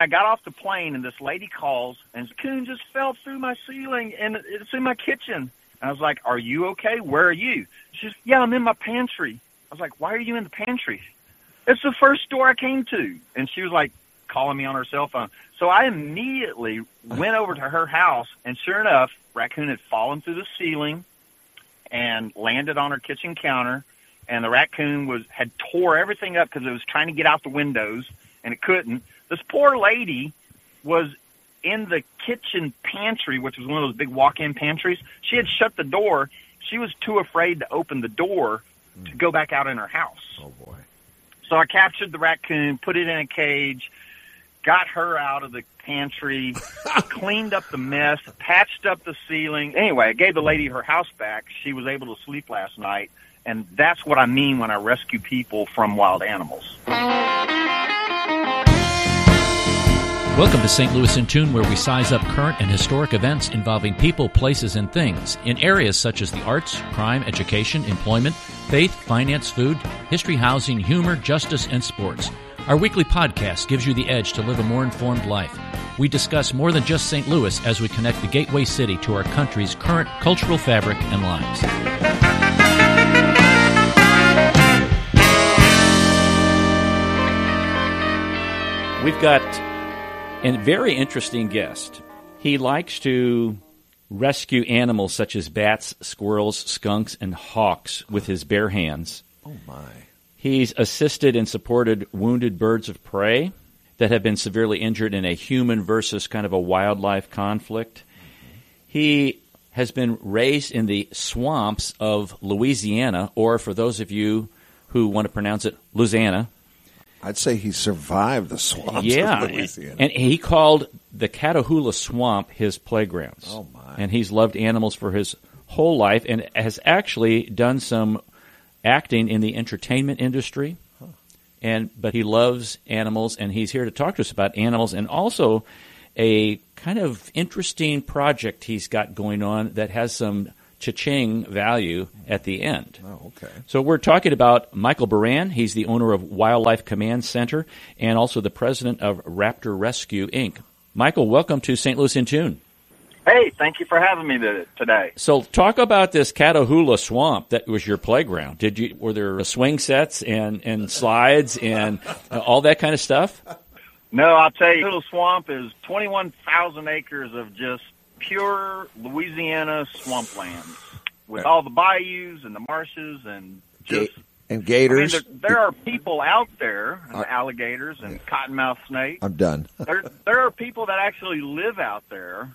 I got off the plane and this lady calls and coon just fell through my ceiling and it's in my kitchen. And I was like, "Are you okay? Where are you?" She's, "Yeah, I'm in my pantry." I was like, "Why are you in the pantry?" It's the first store I came to, and she was like calling me on her cell phone. So I immediately went over to her house, and sure enough, raccoon had fallen through the ceiling and landed on her kitchen counter. And the raccoon was had tore everything up because it was trying to get out the windows and it couldn't. This poor lady was in the kitchen pantry, which was one of those big walk-in pantries. She had shut the door. She was too afraid to open the door to go back out in her house. Oh boy. So I captured the raccoon, put it in a cage, got her out of the pantry, cleaned up the mess, patched up the ceiling. Anyway, I gave the lady her house back. She was able to sleep last night. And that's what I mean when I rescue people from wild animals. Welcome to St. Louis in Tune, where we size up current and historic events involving people, places, and things in areas such as the arts, crime, education, employment, faith, finance, food, history, housing, humor, justice, and sports. Our weekly podcast gives you the edge to live a more informed life. We discuss more than just St. Louis as we connect the gateway city to our country's current cultural fabric and lives. We've got a very interesting guest. He likes to rescue animals such as bats, squirrels, skunks, and hawks with his bare hands. Oh my. He's assisted and supported wounded birds of prey that have been severely injured in a human versus kind of a wildlife conflict. He has been raised in the swamps of Louisiana, or for those of you who want to pronounce it, Louisiana. I'd say he survived the swamps yeah, of Louisiana. and he called the Catahoula Swamp his playgrounds. Oh, my. And he's loved animals for his whole life, and has actually done some acting in the entertainment industry. And but he loves animals, and he's here to talk to us about animals, and also a kind of interesting project he's got going on that has some cha-ching value at the end. oh, okay. So we're talking about Michael Baran. He's the owner of Wildlife Command Center and also the president of Raptor Rescue Inc. Michael, welcome to St. Louis in Tune. Hey, thank you for having me today. So talk about this Catahoula Swamp that was your playground. Did you were there swing sets and, and slides and uh, all that kind of stuff? No, I'll tell you, Little Swamp is 21,000 acres of just pure Louisiana swamplands with all the bayous and the marshes and just. Ga- and I mean, gators. there, there are people out there, and Uh, alligators and cottonmouth snakes. I'm done. there, there are people that actually live out there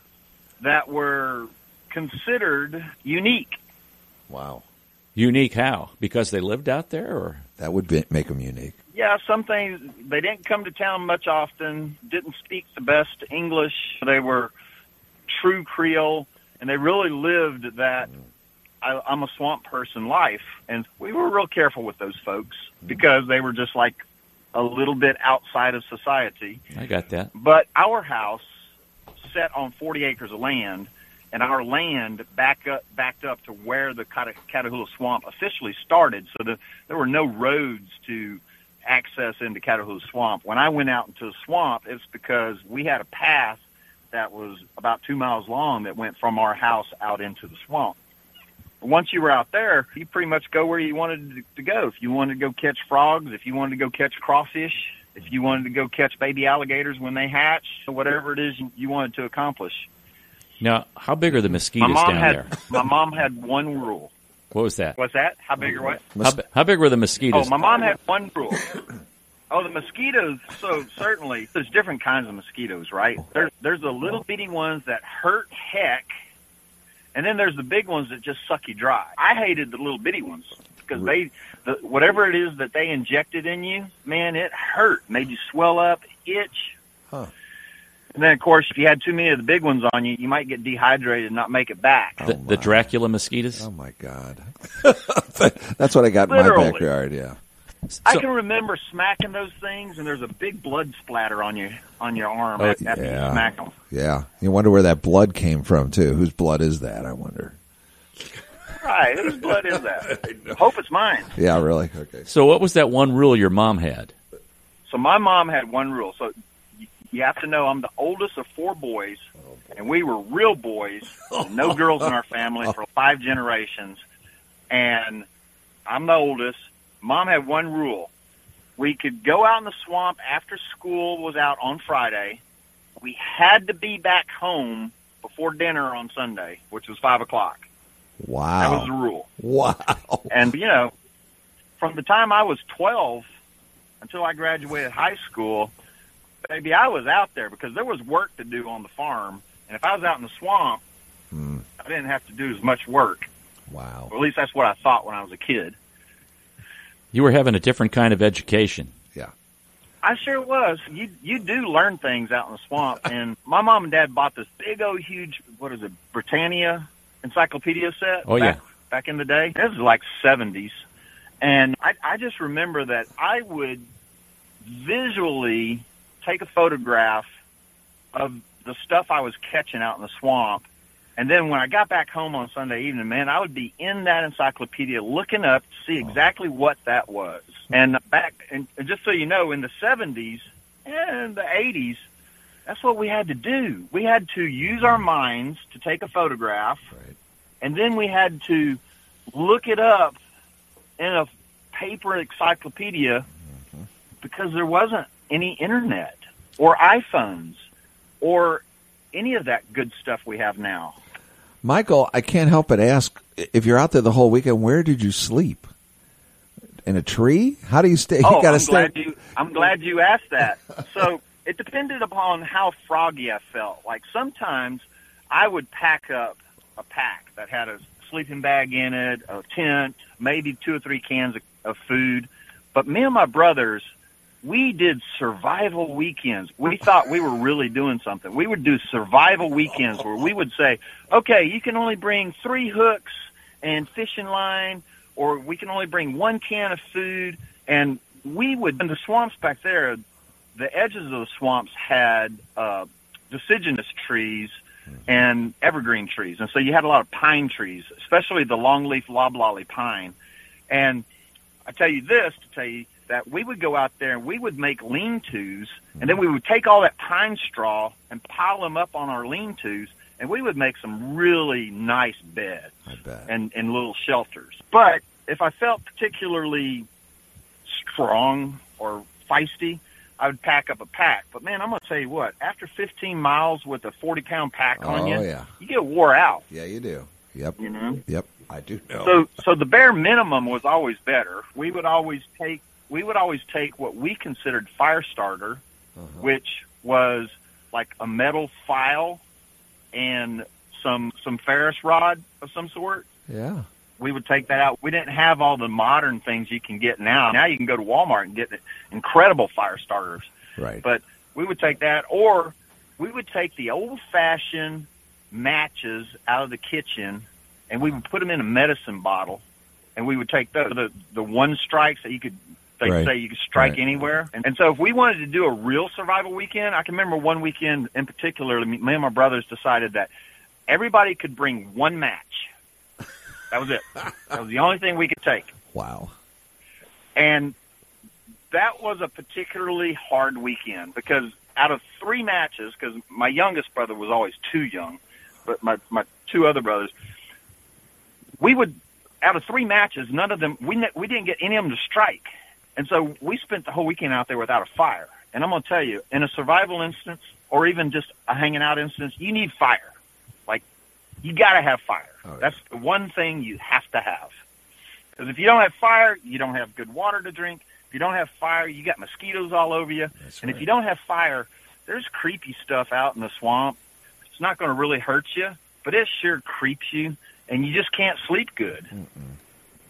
that were considered unique. wow. Unique how? Because they lived out there or That would be, make them unique. Yeah, some things they didn't come to town much often, didn't speak the best English. They were true Creole, and they really lived that I, I'm a swamp person life. And we were real careful with those folks because they were just like a little bit outside of society. I got that. But our house set on 40 acres of land, and our land back up, backed up to where the Catahoula Swamp officially started. So the, there were no roads to access into Catahoula Swamp. When I went out into the swamp, it's because we had a path that was about two miles long that went from our house out into the swamp. Once you were out there, you pretty much go where you wanted to go. If you wanted to go catch frogs, if you wanted to go catch crawfish, if you wanted to go catch baby alligators when they hatch, whatever it is you wanted to accomplish. Now, how big are the mosquitoes down had there? my mom had one rule. What was that? What's that? How big or what? How, how big were the mosquitoes? Oh, my mom had one rule. Oh, the mosquitoes. So certainly, there's different kinds of mosquitoes, right? There's there's the little bitty ones that hurt heck, and then there's the big ones that just suck you dry. I hated the little bitty ones because they, the, whatever it is that they injected in you, man, it hurt, made you swell up, itch. Huh. And then, of course, if you had too many of the big ones on you, you might get dehydrated and not make it back. the, the oh, Dracula mosquitoes? Oh my God. That's what I got in my backyard. Yeah. I can remember smacking those things, and there's a big blood splatter on your on your arm Oh, after yeah. you smack them. Yeah. You wonder where that blood came from too. Whose blood is that? I wonder. Right, whose blood is that? Hope it's mine. Yeah. Really. Okay. So, what was that one rule your mom had? So my mom had one rule. So You have to know I'm the oldest of four boys, and we were real boys. No girls in our family for five generations, and I'm the oldest. Mom had one rule: we could go out in the swamp after school was out on Friday. We had to be back home before dinner on Sunday, which was five o'clock. Wow. That was the rule. Wow. And you know, from the time I was 12 until I graduated high school, baby, I was out there because there was work to do on the farm. And if I was out in the swamp, Hmm. I didn't have to do as much work. Wow. Or at least that's what I thought when I was a kid. You were having a different kind of education. Yeah. I sure was. You you do learn things out in the swamp. and my mom and dad bought this big old huge what is it Britannica encyclopedia set. Oh, back, yeah. back in the day. This was like seventies, and I I just remember that I would visually take a photograph of the stuff I was catching out in the swamp. And then when I got back home on Sunday evening, man, I would be in that encyclopedia looking up to see exactly what that was. And back, and just so you know, in the 70s and the 80s, that's what we had to do. We had to use our minds to take a photograph, Right. and then we had to look it up in a paper encyclopedia mm-hmm. because there wasn't any internet or iPhones or any of that good stuff we have now. Michael, I can't help but ask if you're out there the whole weekend, where did you sleep? In a tree? How do you stay? Oh, you gotta I'm stay. glad you. I'm glad you asked that. So it depended upon how froggy I felt. Like sometimes I would pack up a pack that had a sleeping bag in it, a tent, maybe two or three cans of, of food. But me and my brothers, we did survival weekends. We thought we were really doing something. We would do survival weekends where we would say, okay, you can only bring three hooks and fishing line, or we can only bring one can of food. And we would, in the swamps back there, the edges of the swamps had uh, deciduous trees and evergreen trees. And so you had a lot of pine trees, especially the longleaf loblolly pine. And I tell you this to tell you that we would go out there and we would make lean-tos, and then mm-hmm. we would take all that pine straw and pile them up on our lean-tos, and we would make some really nice beds and, and little shelters. But if I felt particularly strong or feisty, I would pack up a pack. But man, I'm gonna tell you what, after 15 miles with a 40 pound pack on Oh, you, yeah. you get wore out. Yeah, you do. Yep. You know. Yep. I do know. So so the bare minimum was always better. We would always take we would always take what we considered fire starter, uh-huh. which was like a metal file and some some ferro rod of some sort. yeah. We would take that out. We didn't have all the modern things you can get now. Now you can go to Walmart and get incredible fire starters. Right. But we would take that, or we would take the old fashioned matches out of the kitchen, and we would put them in a medicine bottle, and we would take the the, the one strikes that you could. They Right. say you could strike Right. anywhere, and, and so if we wanted to do a real survival weekend, I can remember one weekend in particular. Me me and my brothers decided that everybody could bring one match. That was it. that was the only thing we could take. wow. And that was a particularly hard weekend because out of three matches, because my youngest brother was always too young, but my, my two other brothers, we would, out of three matches, none of them, we, ne- we didn't get any of them to strike. And so we spent the whole weekend out there without a fire. And I'm going to tell you, in a survival instance, or even just a hanging out instance, you need fire. Like, you got to have fire. Oh. That's the one thing you have to have. Because if you don't have fire, you don't have good water to drink. If you don't have fire, you got mosquitoes all over you. That's and if you don't have fire, there's creepy stuff out in the swamp. It's not going to really hurt you, but it sure creeps you, and you just can't sleep good.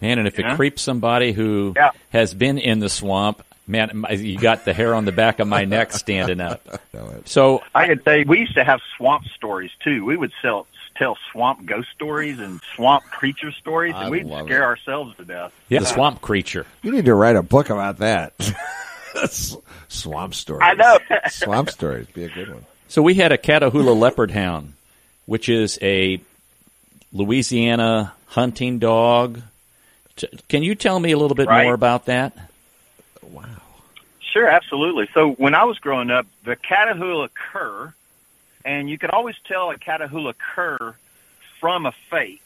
Man, and if Yeah. it creeps somebody who Yeah. has been in the swamp, man, you got the hair on the back of my neck standing up. So, I could say we used to have swamp stories too. We would sell, tell swamp ghost stories and swamp creature stories, I and we'd scare it. ourselves to death. yeah, the swamp creature. You need to write a book about that. Swamp stories. I know. Swamp stories. Be a good one. So we had a Catahoula leopard hound, which is a Louisiana hunting dog. T- Can you tell me a little bit Right. more about that? Wow. Sure, absolutely. So when I was growing up, the Catahoula cur, and you could always tell a Catahoula cur from a fake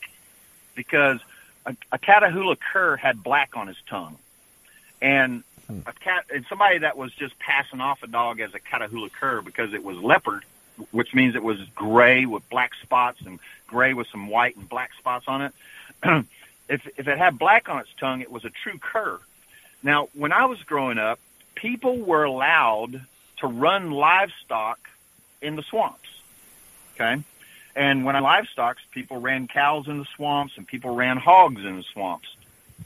because a, a Catahoula cur had black on his tongue, and hmm. a cat and somebody that was just passing off a dog as a Catahoula cur because it was leopard, which means it was gray with black spots and gray with some white and black spots on it. if if it had black on its tongue, it was a true cur. Now, when I was growing up, people were allowed to run livestock in the swamps. Okay? And when I livestock, people ran cows in the swamps and people ran hogs in the swamps.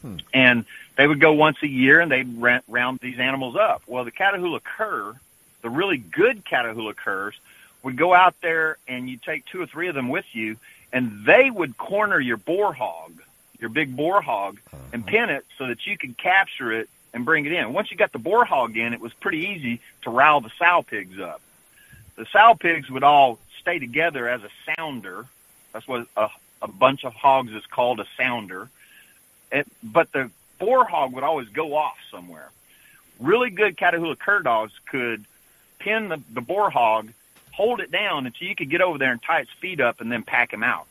Hmm. And they would go once a year and they'd round these animals up. Well, the Catahoula cur, the really good Catahoula curs, would go out there and you take two or three of them with you and they would corner your boar hog, your big boar hog, uh-huh. and pin it so that you could capture it and bring it in. Once you got the boar hog in, it was pretty easy to rile the sow pigs up. The sow pigs would all stay together as a sounder. That's what a, a bunch of hogs is called a sounder. It, but the boar hog would always go off somewhere. Really good Catahoula cur dogs could pin the, the boar hog, hold it down until you could get over there and tie its feet up and then pack him out.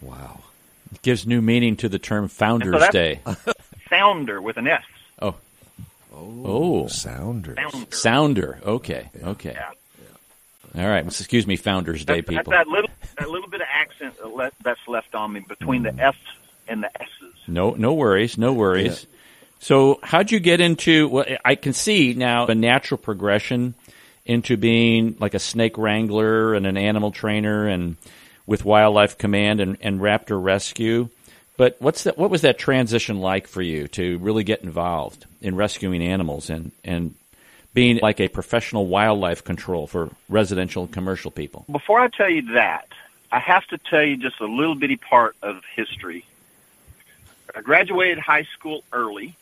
Wow. Gives new meaning to the term Founders so Day. sounder with an S. Oh. Oh. oh. Sounder. Sounder. Sounder. Okay. Yeah. Okay. Yeah. All right. Excuse me, Founders Day, that's, people. That's that little, that little bit of accent that's left on me between the mm. F's and the S's. No, no worries. No worries. Yeah. So, how'd you get into? Well, I can see now a natural progression into being like a snake wrangler and an animal trainer, and with Wildlife Command and, and Raptor Rescue. But what's that? What was that transition like for you to really get involved in rescuing animals and and being like a professional wildlife control for residential and commercial people? Before I tell you that, I have to tell you just a little bitty part of history. I graduated high school early.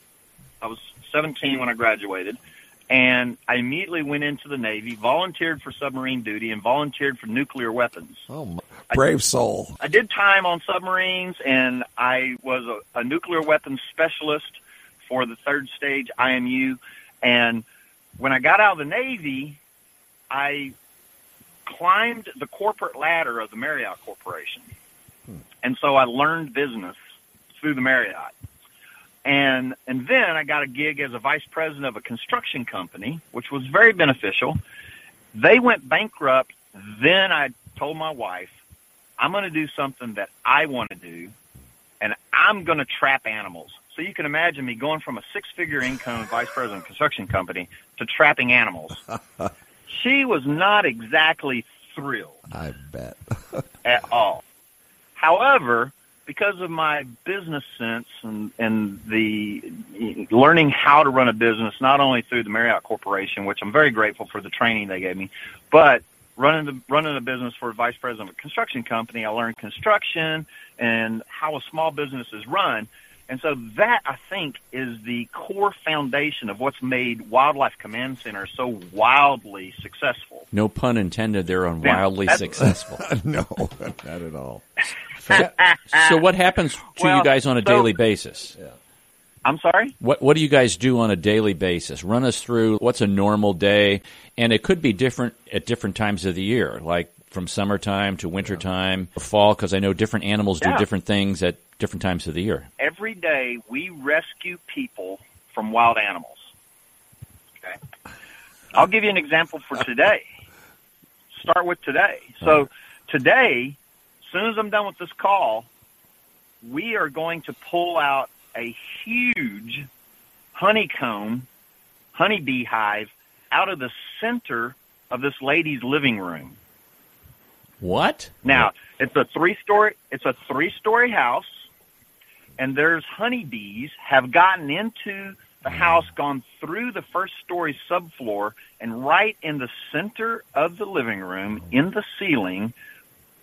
I was 17 when I graduated, and I immediately went into the Navy, volunteered for submarine duty, and volunteered for nuclear weapons. Oh, my brave I, soul! I did time on submarines, and I was a, a nuclear weapons specialist for the third stage IMU, and when I got out of the Navy, I climbed the corporate ladder of the Marriott Corporation. Hmm. And so I learned business through the Marriott. And and then I got a gig as a vice president of a construction company, which was very beneficial. They went bankrupt. Then I told my wife, I'm going to do something that I want to do, and I'm going to trap animals. So you can imagine me going from a six-figure income vice president of a construction company to trapping animals. she was not exactly thrilled. I bet. at all. However, because of my business sense and, and the learning how to run a business, not only through the Marriott Corporation, which I'm very grateful for the training they gave me, but running the running a business for a vice president of a construction company, I learned construction and how a small business is run. And so that I think is the core foundation of what's made Wildlife Command Center so wildly successful. No pun intended there on wildly successful. no, not at all. so what happens to well, you guys on a so, daily basis? Yeah. I'm sorry? What what do you guys do on a daily basis? Run us through what's a normal day and it could be different at different times of the year, like from summertime to wintertime, yeah. fall because I know different animals do different things at different times of the year? Every day we rescue people from wild animals. Okay. I'll give you an example for uh, today. Start with today. So uh-huh. today, as soon as I'm done with this call, we are going to pull out a huge honeycomb, honeybee hive out of the center of this lady's living room. What? Now, it's a three story it's a three story house and there's honeybees have gotten into the mm. house, gone through the first story subfloor, and right in the center of the living room, in the ceiling,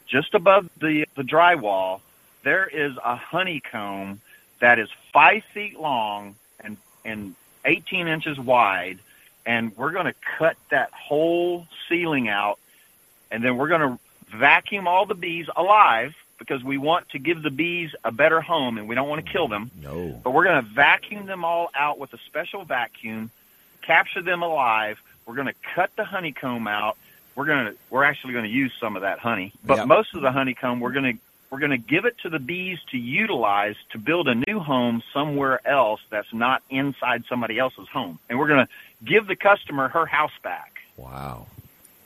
just above the the drywall, there is a honeycomb that is five feet long and and 18 inches wide, and we're going to cut that whole ceiling out, and then we're going to vacuum all the bees alive because we want to give the bees a better home and we don't want to kill them. No. But we're going to vacuum them all out with a special vacuum capture them alive. We're going to cut the honeycomb out. We're going to we're actually going to use some of that honey, but Yep. most of the honeycomb we're going to we're going to give it to the bees to utilize to build a new home somewhere else that's not inside somebody else's home. And we're going to give the customer her house back. Wow.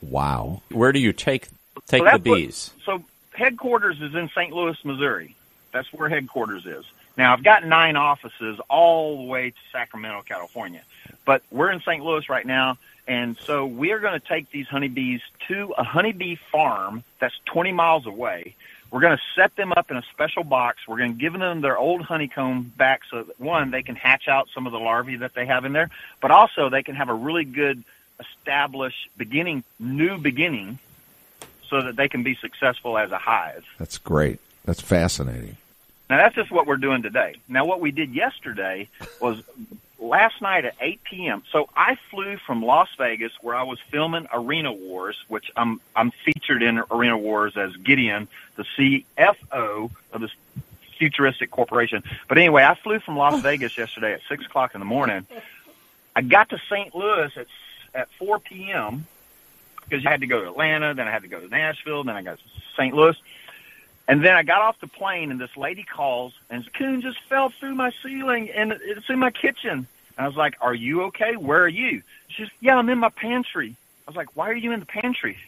Wow. Where do you take take So the that's what- bees? so headquarters is in St. Louis, Missouri. That's where headquarters is. Now I've got nine offices all the way to Sacramento, California, but we're in St. Louis right now, and so we are going to take these honeybees to a honeybee farm that's 20 miles away. We're going to set them up in a special box. We're going to give them their old honeycomb back so that one, they can hatch out some of the larvae that they have in there, but also they can have a really good established beginning, new beginning so that they can be successful as a hive. That's great. That's fascinating. Now that's just what we're doing today. Now what we did yesterday was last night at 8 p.m. So I flew from Las Vegas where I was filming Arena Wars, which I'm I'm featured in Arena Wars as Gideon, the CFO of this futuristic corporation. But anyway, I flew from Las Vegas yesterday at six o'clock in the morning. I got to St. Louis at at 4 p.m. because I had to go to Atlanta, then I had to go to Nashville, then I got to St. Louis. And then I got off the plane, and this lady calls, and coon just fell through my ceiling, and it's in my kitchen. And I was like, "Are you okay? Where are you?" She's, "Yeah, I'm in my pantry." I was like, "Why are you in the pantry?"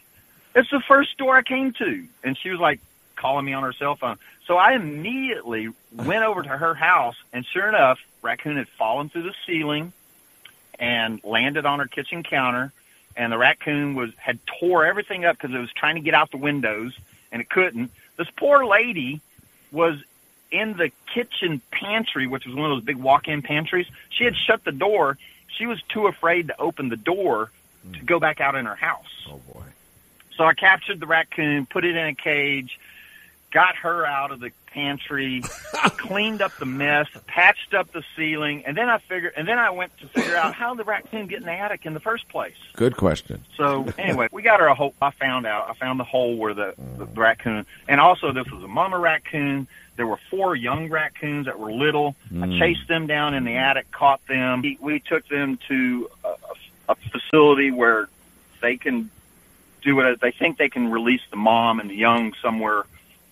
It's the first store I came to, and she was like calling me on her cell phone. So I immediately went over to her house, and sure enough, raccoon had fallen through the ceiling and landed on her kitchen counter. And the raccoon was had tore everything up because it was trying to get out the windows, and it couldn't. This poor lady was in the kitchen pantry, which was one of those big walk-in pantries. She had shut the door. She was too afraid to open the door to go back out in her house. Oh boy. So I captured the raccoon, put it in a cage, got her out of the pantry, cleaned up the mess, patched up the ceiling, and then I figured, and then I went to figure out how the raccoon get in the attic in the first place. Good question. So anyway, we got her a hole. I found out. I found the hole where the, the mm. raccoon, and also this was a mama raccoon. There were four young raccoons that were little. I mm. chased them down in the attic, caught them. We, we took them to a, a facility where they can do it. They think they can release the mom and the young somewhere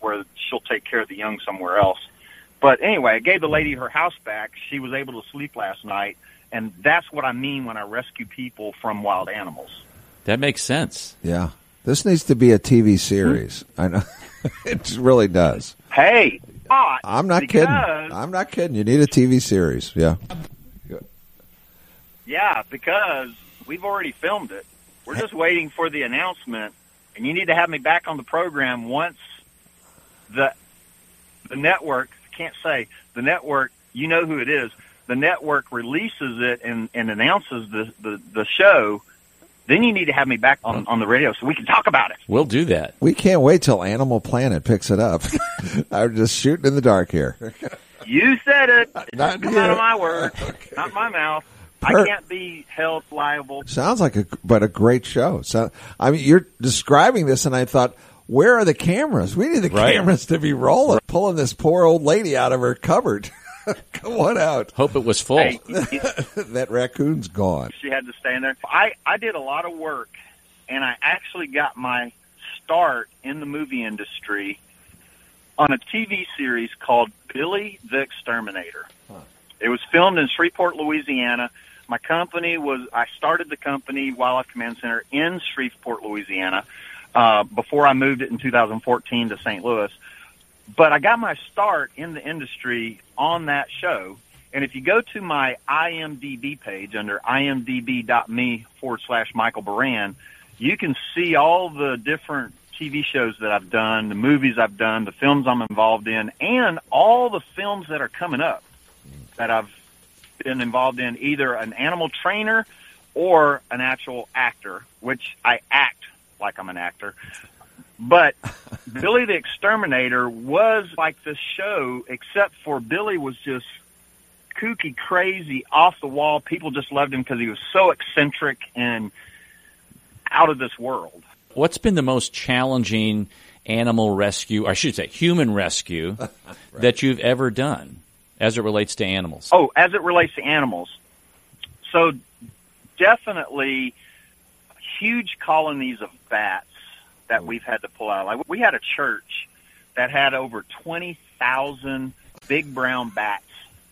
where she'll take care of the young somewhere else. But anyway, I gave the lady her house back. She was able to sleep last night, and that's what I mean when I rescue people from wild animals. That makes sense. Yeah. This needs to be a TV series. Hmm. I know. it really does. Hey, not I'm not kidding. I'm not kidding. You need a TV series. Yeah. Yeah, because we've already filmed it. We're just waiting for the announcement, and you need to have me back on the program once the the network can't say the network. You know who it is. The network releases it and, and announces the, the the show. Then you need to have me back on on the radio so we can talk about it. We'll do that. We can't wait till Animal Planet picks it up. I'm just shooting in the dark here. You said it. It Not come you. out of my words, not my mouth. Per- I can't be held liable. Sounds like a but a great show. So I mean, you're describing this, and I thought, where are the cameras? We need the Right. cameras to be rolling, pulling this poor old lady out of her cupboard. Come on out. Hope it was full. Hey, that raccoon's gone. she had to stay in there. I, I did a lot of work, and I actually got my start in the movie industry on a TV series called Billy the Exterminator. It was filmed in Shreveport, Louisiana. My company was, I started the company, Wildlife Command Center, in Shreveport, Louisiana, uh, before I moved it in 2014 to St. Louis. But I got my start in the industry on that show. And if you go to my IMDb page under imdb.me forward slash Michael Baran, you can see all the different TV shows that I've done, the movies I've done, the films I'm involved in, and all the films that are coming up that I've been involved in, either an animal trainer or an actual actor, which I act like I'm an actor. But Billy the Exterminator was like this show, except for Billy was just kooky, crazy, off the wall. People just loved him because he was so eccentric and out of this world. What's been the most challenging animal rescue, or I should say human rescue, that you've ever done as it relates to animals? Oh, as it relates to animals. So definitely huge colonies of bats that hmm. we've had to pull out. Like we had a church that had over twenty thousand big brown bats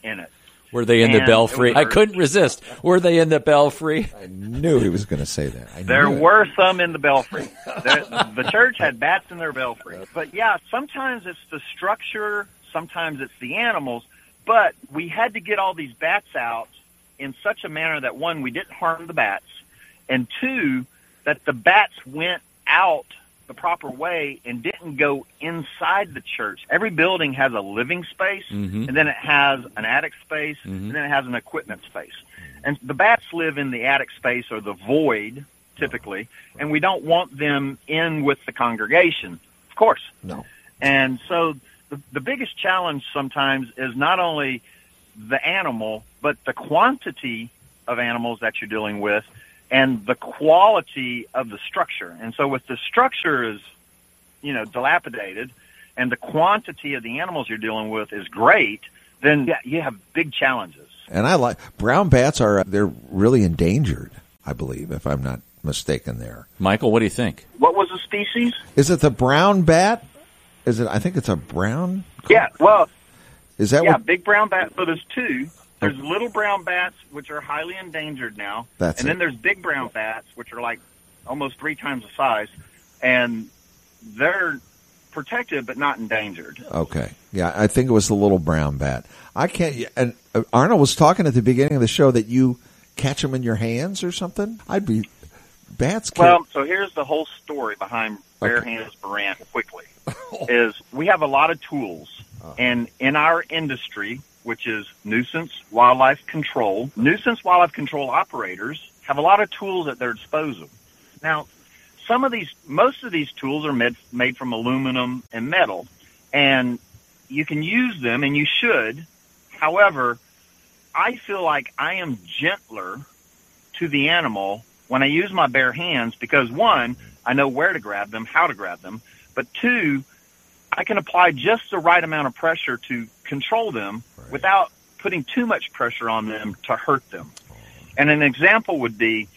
in it. Were they in the belfry? I couldn't resist. Were they in the belfry? I knew he was going to say that. I There knew it. were some in the belfry. the, the church had bats in their belfry. But yeah, sometimes it's the structure, sometimes it's the animals. But we had to get all these bats out in such a manner that one, we didn't harm the bats, and two, that the bats went out the proper way and didn't go inside the church. Every building has a living space, Mhm. and then it has an attic space, and then it has an equipment space. And the bats live in the attic space or the void, typically, and we don't want them in with the congregation, of course. No. And so the, the biggest challenge sometimes is not only the animal, but the quantity of animals that you're dealing with and the quality of the structure. And so with the structure is, you know, dilapidated and the quantity of the animals you're dealing with is great, then yeah, you have big challenges. And I like brown bats are uh, they're really endangered. I believe, if I'm not mistaken. There Michael, what do you think? What was the species? is it the brown bat. Is it? I think it's a brown. Yeah, well, Is that yeah, what? big brown bat. So there's two. There's little brown bats, which are highly endangered now, That's and it. then there's big brown bats, which are like almost three times the size, and they're protected but not endangered. Okay. Yeah, I think it was the little brown bat. I can't. And uh, Arnold was talking at the beginning of the show that you catch them in your hands or something. I'd be bats. Can, Well, so here's the whole story behind Bare Okay. Hands Baran quickly. is we have a lot of tools and in our industry, which is nuisance wildlife control, nuisance wildlife control operators have a lot of tools at their disposal. Now, some of these, most of these tools are made, made from aluminum and metal and you can use them and you should. However, I feel like I am gentler to the animal when I use my bare hands because one, I know where to grab them, how to grab them, but two, I can apply just the right amount of pressure to control them without putting too much pressure on them to hurt them. And an example would be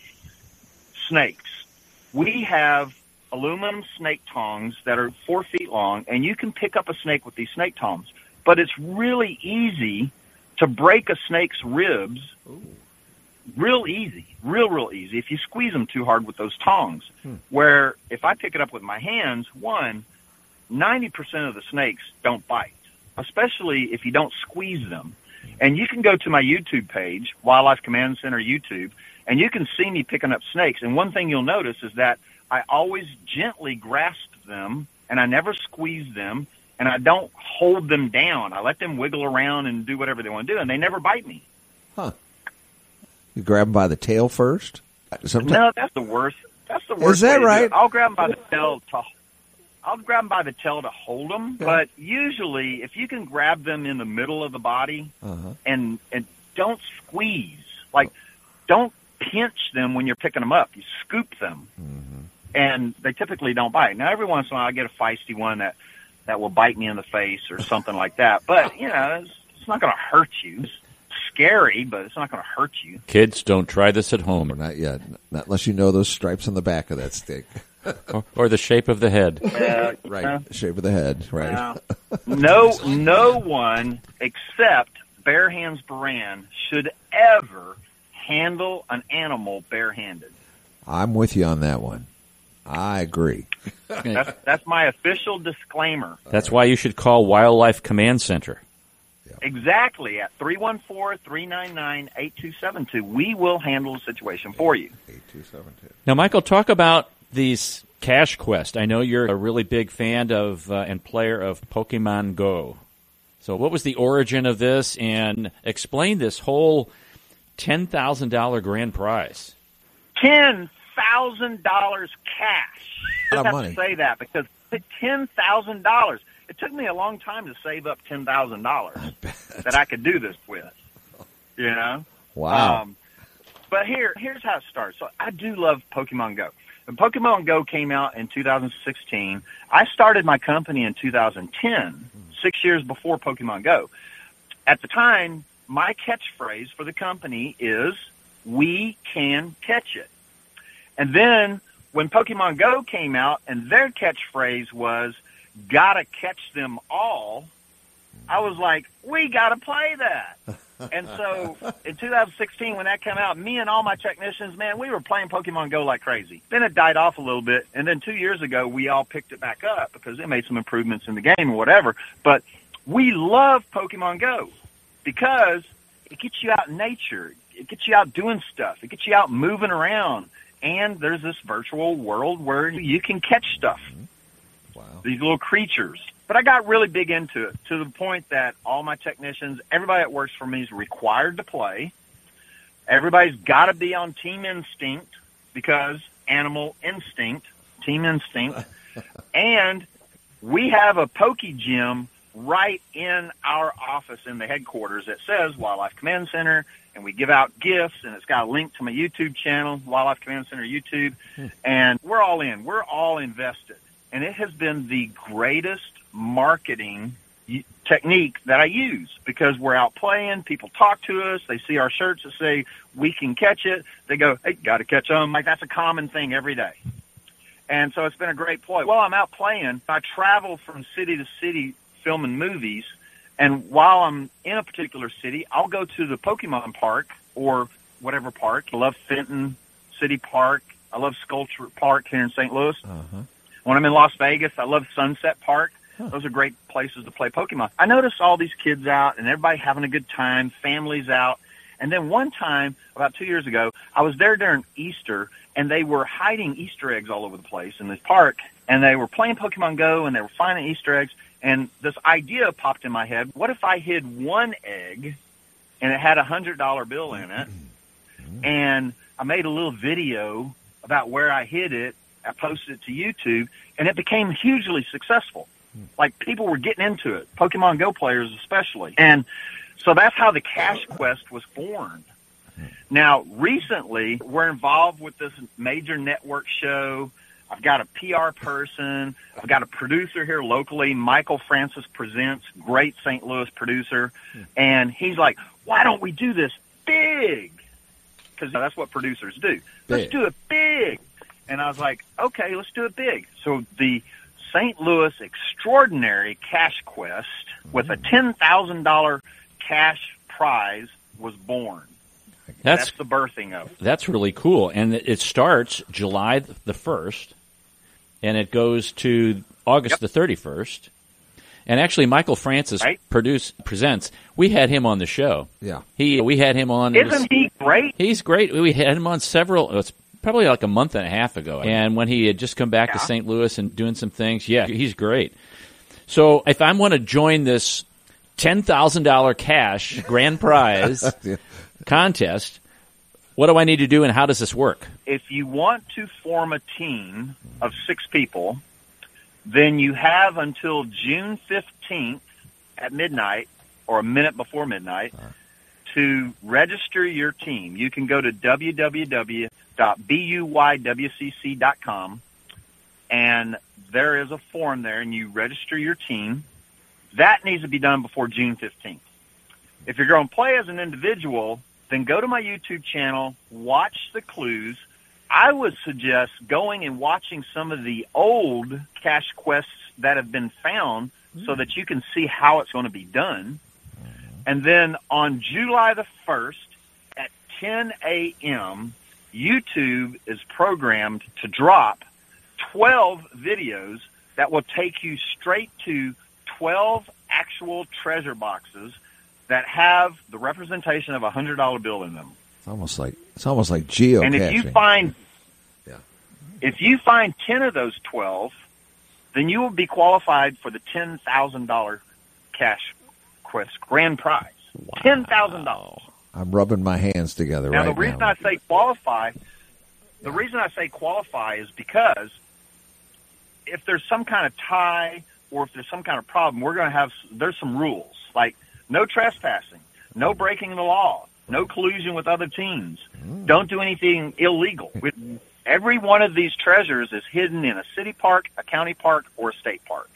snakes. We have aluminum snake tongs that are four feet long, and you can pick up a snake with these snake tongs. But it's really easy to break a snake's ribs real easy, real, real easy if you squeeze them too hard with those tongs. Hmm. Where if I pick it up with my hands, one, 90% of the snakes don't bite, especially if you don't squeeze them. And you can go to my YouTube page, Wildlife Command Center YouTube, and you can see me picking up snakes. And one thing you'll notice is that I always gently grasp them and I never squeeze them and I don't hold them down. I let them wiggle around and do whatever they want to do and they never bite me. Huh. You grab them by the tail first. Sometimes. No, that's the worst. That's the worst. Is that way to do right? I'll grab them by the tail to. I'll grab them by the tail to hold them, but usually, if you can grab them in the middle of the body Uh-huh. and and don't squeeze, like don't pinch them when you're picking them up. You scoop them, Mm-hmm. and they typically don't bite. Now, every once in a while, I get a feisty one that that will bite me in the face or something like that. But you know, it's, it's not going to hurt you. It's scary, but it's not going to hurt you. Kids, don't try this at home Not yet. Not unless you know those stripes on the back of that stick. or, or the shape of the head. Uh, Right. uh, Shape of the head. Right. Now, no, no one except Bare Hands Baran should ever handle an animal barehanded. I'm with you on that one. I agree. That's that's my official disclaimer. That's why you should call Wildlife Command Center. Exactly at 314-399-8272. We will handle the situation for you. Eight two seven two. Now, Michael, talk about these Cash Quest. I know you're a really big fan of uh, and player of Pokemon Go. So, what was the origin of this, and explain this whole ten thousand dollar grand prize? Ten thousand dollars cash. Lot I of have money. to say that because ten thousand dollars. It took me a long time to save up ten thousand dollars that I could do this with. You know. Wow. Um, but here, here's how it starts. So I do love Pokemon Go. When Pokemon Go came out in 2016, I started my company in 2010, six years before Pokemon Go. At the time, my catchphrase for the company is we can catch it. And then when Pokemon Go came out and their catchphrase was, gotta catch them all, I was like, we gotta play that. And so in 2016, when that came out, me and all my technicians, man, we were playing Pokemon Go like crazy. Then it died off a little bit. And then two years ago, we all picked it back up because it made some improvements in the game or whatever. But we love Pokemon Go because it gets you out in nature. It gets you out doing stuff. It gets you out moving around. And there's this virtual world where you can catch stuff. Mm-hmm. Wow. These little creatures. But I got really big into it to the point that all my technicians, everybody that works for me is required to play. Everybody's got to be on Team Instinct because animal instinct, Team Instinct. and we have a Poke Gym right in our office in the headquarters that says Wildlife Command Center, and we give out gifts, and it's got a link to my YouTube channel, Wildlife Command Center YouTube, hmm. and we're all in. We're all invested, and it has been the greatest marketing technique that I use because we're out playing. People talk to us. They see our shirts that say we can catch it. They go, "Hey, got to catch them!" Like that's a common thing every day. And so it's been a great ploy. While I'm out playing, I travel from city to city filming movies. And while I'm in a particular city, I'll go to the Pokemon Park or whatever park. I love Fenton City Park. I love Sculpture Park here in St. Louis. Uh-huh. When I'm in Las Vegas, I love Sunset Park. Those are great places to play Pokemon. I noticed all these kids out and everybody having a good time, families out. And then one time, about two years ago, I was there during Easter and they were hiding Easter eggs all over the place in this park and they were playing Pokemon Go and they were finding Easter eggs. And this idea popped in my head. What if I hid one egg and it had a hundred dollar bill in it? Mm-hmm. And I made a little video about where I hid it. I posted it to YouTube and it became hugely successful. Like people were getting into it, Pokemon Go players especially. And so that's how the Cash Quest was formed. Now, recently, we're involved with this major network show. I've got a PR person. I've got a producer here locally, Michael Francis Presents, great St. Louis producer. And he's like, why don't we do this big? Because that's what producers do. Let's do it big. And I was like, okay, let's do it big. So the St. Louis Extraordinary Cash Quest with a $10,000 cash prize was born. That's That's the birthing of it. That's really cool. And it starts July the 1st and it goes to August the 31st. And actually, Michael Francis Right. produce, presents. We had him on the show. Yeah. He we had him on. it was- Isn't he great? He's great. We had him on several. It's probably like a month and a half ago. And when he had just come back to St. Louis and doing some things, yeah, he's great. So if I want to join this ten thousand dollar cash grand prize Yeah. contest, what do I need to do, and how does this work? if you want to form a team of six people, then you have until June 15th at midnight or a minute before midnight to register your team. You can go to www.buyWCC.com and there is a form there and you register your team. That needs to be done before June 15th. If you're going to play as an individual, then go to my YouTube channel, watch the clues. I would suggest going and watching some of the old cash quests that have been found so mm-hmm. that you can see how it's going to be done. And then on July the 1st at 10 a.m., YouTube is programmed to drop 12 videos that will take you straight to 12 actual treasure boxes that have the representation of a hundred dollar bill in them. It's almost like it's almost like geocaching. And if you find, Yeah. if you find ten of those twelve, then you will be qualified for the ten thousand dollar cash grand prize. Ten thousand dollars. I'm rubbing my hands together Now, right the reason now. I say qualify, the reason I say qualify is because if there's some kind of tie or if there's some kind of problem, we're going to have there's some rules like no trespassing, no breaking the law, no collusion with other teams, hmm. don't do anything illegal. Every one of these treasures is hidden in a city park, a county park, or a state park.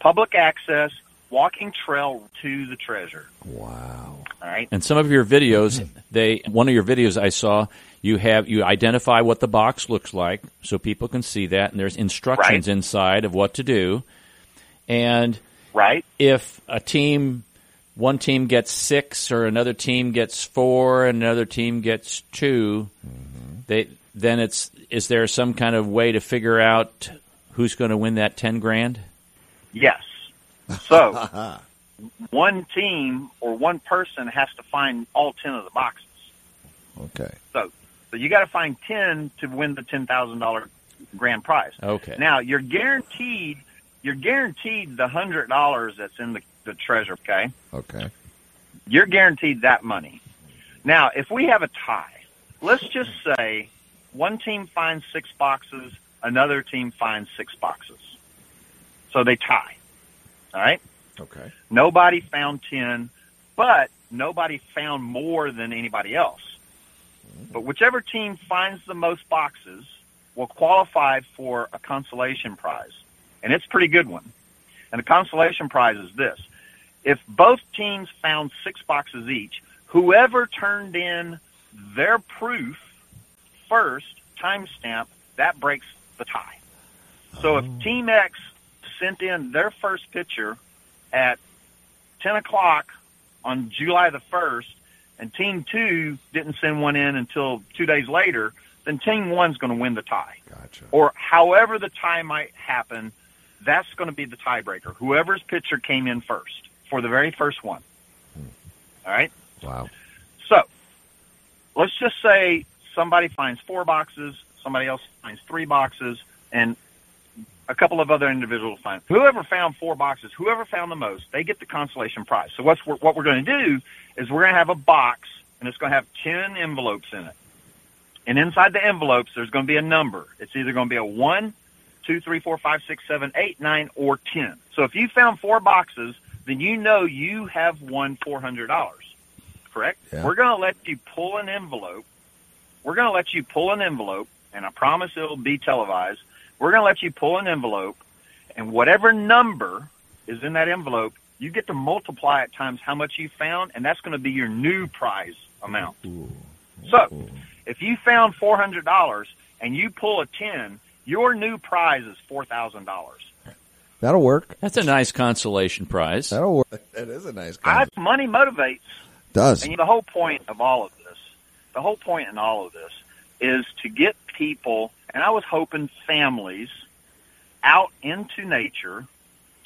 Public access walking trail to the treasure. Wow. All right. And some of your videos, they one of your videos I saw, you have you identify what the box looks like so people can see that, and there's instructions Right. inside of what to do. And Right. if a team one team gets six or another team gets four and another team gets 2 mm-hmm. they then it's is there some kind of way to figure out who's going to win that ten grand? Yes. So one team or one person has to find all ten of the boxes. Okay. So, so you got to find ten to win the ten thousand dollar grand prize. Okay. Now you're guaranteed. You're guaranteed the hundred dollars that's in the, the treasure. Okay. Okay. You're guaranteed that money. Now, if we have a tie, let's just say one team finds six boxes, another team finds six boxes. So they tie. All right. Okay. Nobody found 10, but nobody found more than anybody else. Mm. But whichever team finds the most boxes will qualify for a consolation prize. And it's a pretty good one. And the consolation prize is this. If both teams found six boxes each, whoever turned in their proof first, timestamp, that breaks the tie. So if oh. Team X sent in their first picture at 10 o'clock on July the 1st, and Team 2 didn't send one in until two days later, then Team 1's going to win the tie. Gotcha. Or however the tie might happen, that's going to be the tiebreaker. Whoever's pitcher came in first for the very first one. Hmm. All right? Wow. So let's just say somebody finds four boxes, somebody else finds three boxes, and a couple of other individuals find. Whoever found four boxes, whoever found the most, they get the consolation prize. So what's what we're going to do is we're going to have a box, and it's going to have ten envelopes in it. And inside the envelopes, there's going to be a number. It's either going to be a one, two, three, four, five, six, seven, eight, nine, or ten. So if you found four boxes, then you know you have won four hundred dollars. Correct? Yeah. We're going to let you pull an envelope. We're going to let you pull an envelope, and I promise it'll be televised. We're going to let you pull an envelope, and whatever number is in that envelope, you get to multiply it times how much you found, and that's going to be your new prize amount. So, if you found four hundred dollars and you pull a ten, your new prize is four thousand dollars. That'll work. That's a nice consolation prize. That'll work. That is a nice. I Concept. money motivates, Does. and the whole point of all of this, the whole point in all of this, is to get people, and I was hoping families, out into nature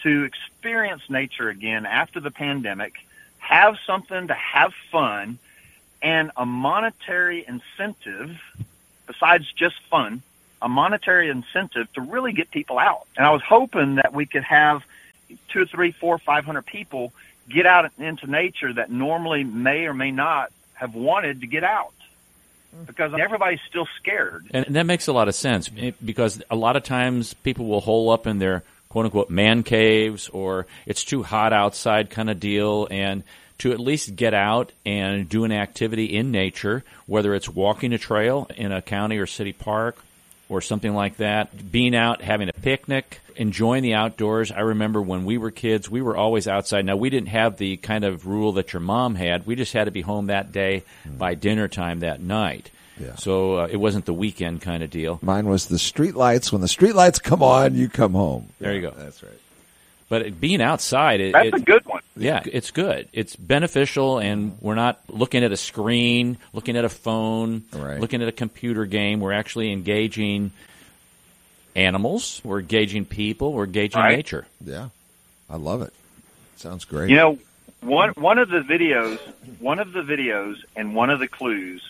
to experience nature again after the pandemic, have something to have fun, and a monetary incentive besides just fun, a monetary incentive to really get people out. And I was hoping that we could have two or three, four, five hundred people get out into nature that normally may or may not have wanted to get out because everybody's still scared. And that makes a lot of sense because a lot of times people will hole up in their quote unquote man caves or it's too hot outside kind of deal. And to at least get out and do an activity in nature, whether it's walking a trail in a county or city park or something like that, being out, having a picnic, enjoying the outdoors. I remember when we were kids, we were always outside. Now, we didn't have the kind of rule that your mom had. We just had to be home that day by dinner time that night. Yeah. So uh, it wasn't the weekend kind of deal. Mine was the street lights. When the street lights come on, you come home. There you go. That's right. But it, being outside, it, That's it- a good one. Yeah, it's good. It's beneficial, and we're not looking at a screen, looking at a phone, Right. looking at a computer game. We're actually engaging animals. We're engaging people. We're engaging Right. nature. Yeah, I love it. Sounds great. You know, one one of the videos, one of the videos, and one of the clues.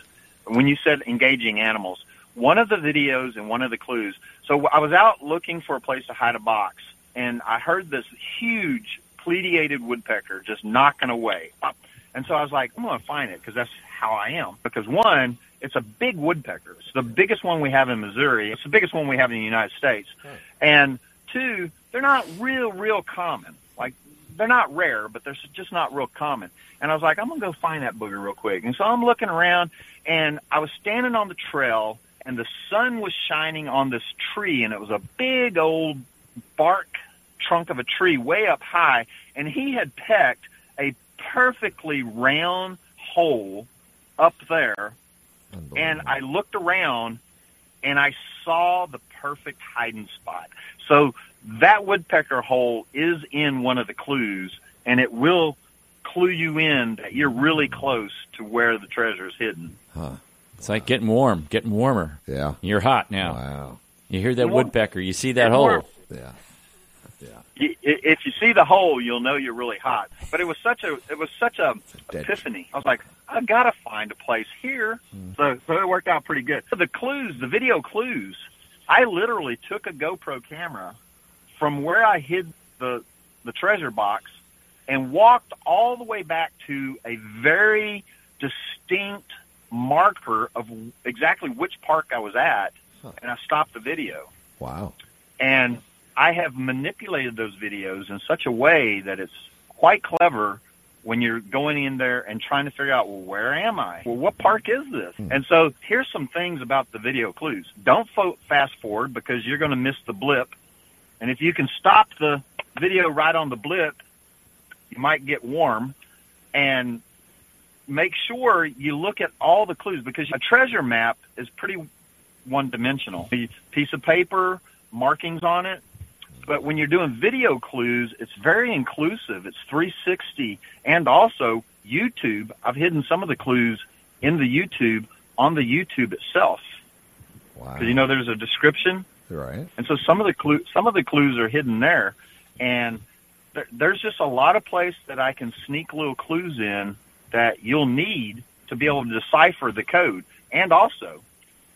When you said engaging animals, one of the videos and one of the clues. So I was out looking for a place to hide a box, and I heard this huge pileated woodpecker just knocking away. And so I was like, I'm going to find it because that's how I am. Because one, it's a big woodpecker. It's the biggest one we have in Missouri. It's the biggest one we have in the United States. And two, they're not real, real common. Like they're not rare, but they're just not real common. And I was like, I'm gonna go find that booger real quick. And so I'm looking around, and I was standing on the trail, and the sun was shining on this tree, and it was a big old bark trunk of a tree way up high, and he had pecked a perfectly round hole up there. And I looked around and I saw the perfect hiding spot. So that woodpecker hole is in one of the clues, and it will clue you in that you're really close to where the treasure is hidden. Huh. It's like getting warm, getting warmer. Yeah. You're hot now. Wow. You hear that woodpecker. You see that it's hole. warm. Yeah. If you see the hole, you'll know you're really hot. But it was such a it was such a epiphany. I was like, I gotta find a place here. Hmm. So so it worked out pretty good. So the clues, the video clues, I literally took a GoPro camera from where I hid the the treasure box and walked all the way back to a very distinct marker of exactly which park I was at, and I stopped the video. Wow. And I have manipulated those videos in such a way that it's quite clever when you're going in there and trying to figure out, well, where am I? Well, what park is this? Hmm. And so here's some things about the video clues. Don't fo- fast forward because you're going to miss the blip. And if you can stop the video right on the blip, you might get warm. And make sure you look at all the clues because a treasure map is pretty one dimensional. A piece of paper, markings on it. But when you're doing video clues, it's very inclusive. It's 360 and also YouTube. I've hidden some of the clues in the YouTube on the YouTube itself. Wow. Because you know there's a description right. and so some of the clue, some of the clues are hidden there, and there, there's just a lot of place that I can sneak little clues in that you'll need to be able to decipher the code. And also,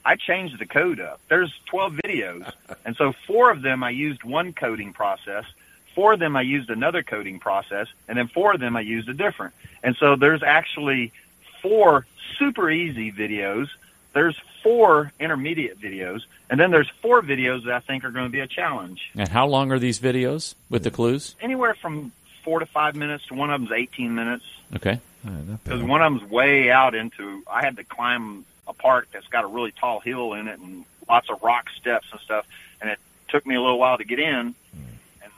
I changed the code up. There's 12 videos, and so four of them I used one coding process. Four of them I used another coding process, and then four of them I used a different. And so there's actually four super easy videos. There's four intermediate videos, and then there's four videos that I think are going to be a challenge. And how long are these videos with the clues? Anywhere from four to five minutes to one of them's 18 minutes. Okay. All right, not Because bad. one of them's way out into, I had to climb a park that's got a really tall hill in it and lots of rock steps and stuff. And it took me a little while to get in, and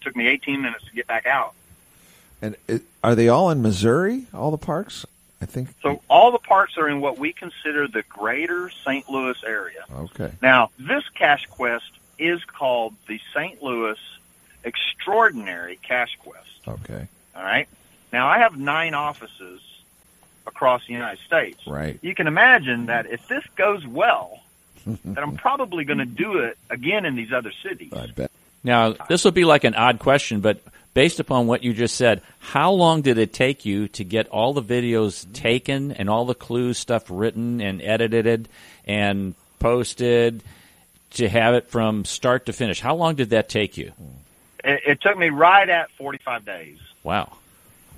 took me 18 minutes to get back out. And it, are they all in Missouri? All the parks? I think. So all the parks are in what we consider the greater St. Louis area. Okay. Now, this cash quest is called the St. Louis Extraordinary Cash Quest. Okay. All right. Now, I have nine offices across the United States. Right. You can imagine that if this goes well, that I'm probably going to do it again in these other cities. I bet. Now, this will be like an odd question, but based upon what you just said, how long did it take you to get all the videos taken and all the clues stuff written and edited and posted to have it from start to finish? How long did that take you? It, it took me right at 45 days Wow.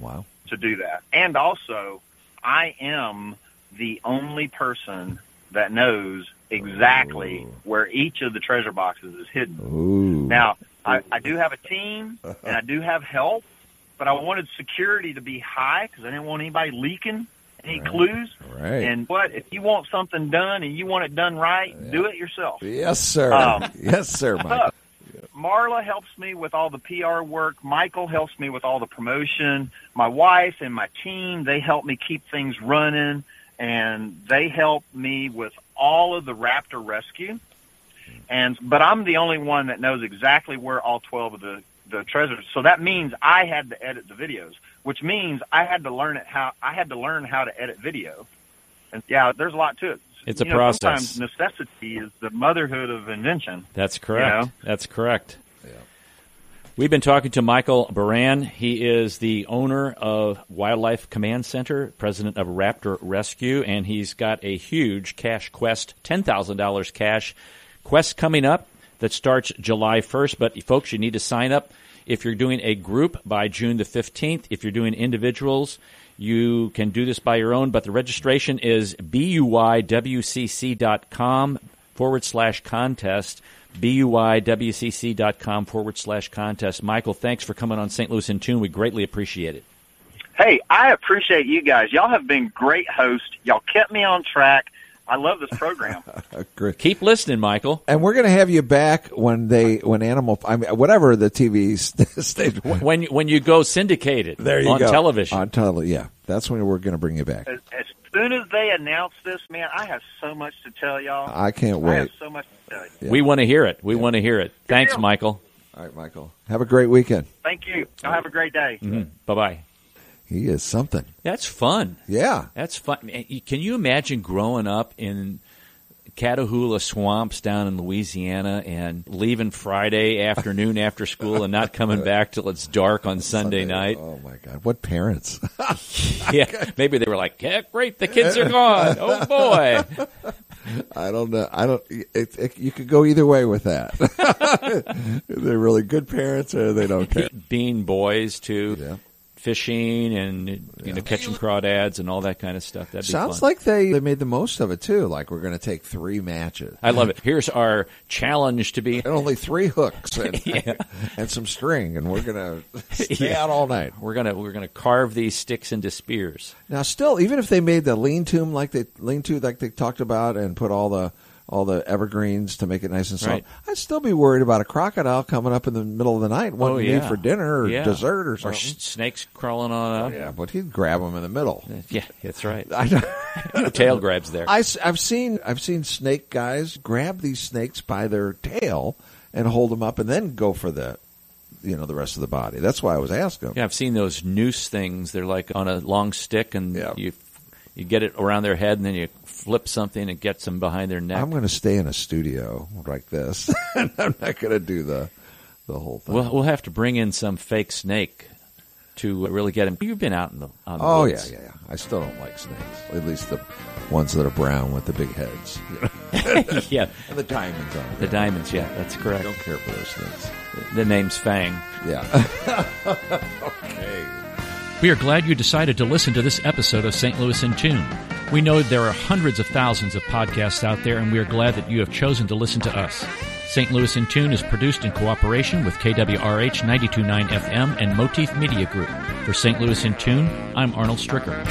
Wow. to do that. And also, I am the only person that knows exactly where each of the treasure boxes is hidden. Ooh. Now, I, I do have a team and I do have help, but I wanted security to be high because I didn't want anybody leaking any clues. Right. And what if you want something done and you want it done right, do it yourself. yes, sir. Um, yes, sir, Mike. Marla helps me with all the PR work. Michael helps me with all the promotion. My wife and my team, they help me keep things running and they help me with all of the raptor rescue. And but I'm the only one that knows exactly where all 12 of the the treasures. So that means I had to edit the videos, which means I had to learn it how I had to learn how to edit video. And yeah, there's a lot to it. It's a know, process. Sometimes necessity is the motherhood of invention. That's correct. know? That's correct. We've been talking to Michael Baran. He is the owner of Wildlife Command Center, president of Raptor Rescue, and he's got a huge cash quest, $10,000 cash quest coming up that starts July 1st. But folks, you need to sign up if you're doing a group by June the 15th. If you're doing individuals, you can do this by your own, but the registration is buyWCC.com forward slash contest, buyWCC.com forward slash contest. Michael, thanks for coming on St. Louis in Tune. We greatly appreciate it. Hey, I appreciate you guys. Y'all have been great hosts. Y'all kept me on track. I love this program. Great. Keep listening, Michael. And we're going to have you back when they when animal I mean whatever the TV station. When when you go syndicated There you on go television. on television. Yeah, that's when we're going to bring you back. As, as soon as they announce this, man, I have so much to tell y'all. I can't wait. I have so much to tell you. Yeah. We want to hear it. We want to hear it. Thanks. Michael. All right, Michael. Have a great weekend. Thank you. Y'all have a great day. Mm-hmm. Bye bye. He is something. That's fun. Yeah. That's fun. Eh, can you imagine growing up in Catahoula swamps down in Louisiana and leaving Friday afternoon after school and not coming back till it's dark on Sunday night? Oh my God! What parents? Yeah, maybe they were like, "Yeah, great, the kids are gone. Oh boy." I don't know. I don't. It, it, you could go either way with that. They're really good parents, or they don't care. Being boys too, Yeah. Fishing and you know catching crawdads and all that kind of stuff. That'd Sounds fun. like they they made the most of it too. Like we're going to take three matches. I love it. Here's our challenge to be and only three hooks and, Yeah. and some string, and we're gonna stay Yeah. out all night. we're gonna we're gonna carve these sticks into spears. Now, still, even if they made the lean to like they lean to like they talked about, and put all the all the evergreens to make it nice and soft, Right. I'd still be worried about a crocodile coming up in the middle of the night, wanting oh yeah, eat for dinner or Yeah. dessert or or something. s- snakes crawling on up. yeah, but he'd grab them in the middle. Uh, yeah, that's right. I tail grabs there. I, have seen I've seen snake guys grab these snakes by their tail and hold them up, and then go for the you know the rest of the body. That's why I was asking. Yeah, I've seen those noose things. They're like on a long stick, and Yeah. you you get it around their head, and then you flip something and gets them behind their neck. I'm going to stay in a studio like this, and I'm not going to do the the whole thing. We'll we'll have to bring in some fake snake to really get him. You've been out in the on the oh yeah, woods. yeah, yeah. I still don't like snakes. At least the ones that are brown with the big heads yeah. and the diamonds on The diamonds, yeah, that's correct. I don't care for those snakes. The name's Fang. Yeah. okay. We are glad you decided to listen to this episode of St. Louis in Tune. We know there are hundreds of thousands of podcasts out there, and we are glad that you have chosen to listen to us. St. Louis in Tune is produced in cooperation with KWRH 929 FM and Motif Media Group. For St. Louis in Tune, I'm Arnold Stricker.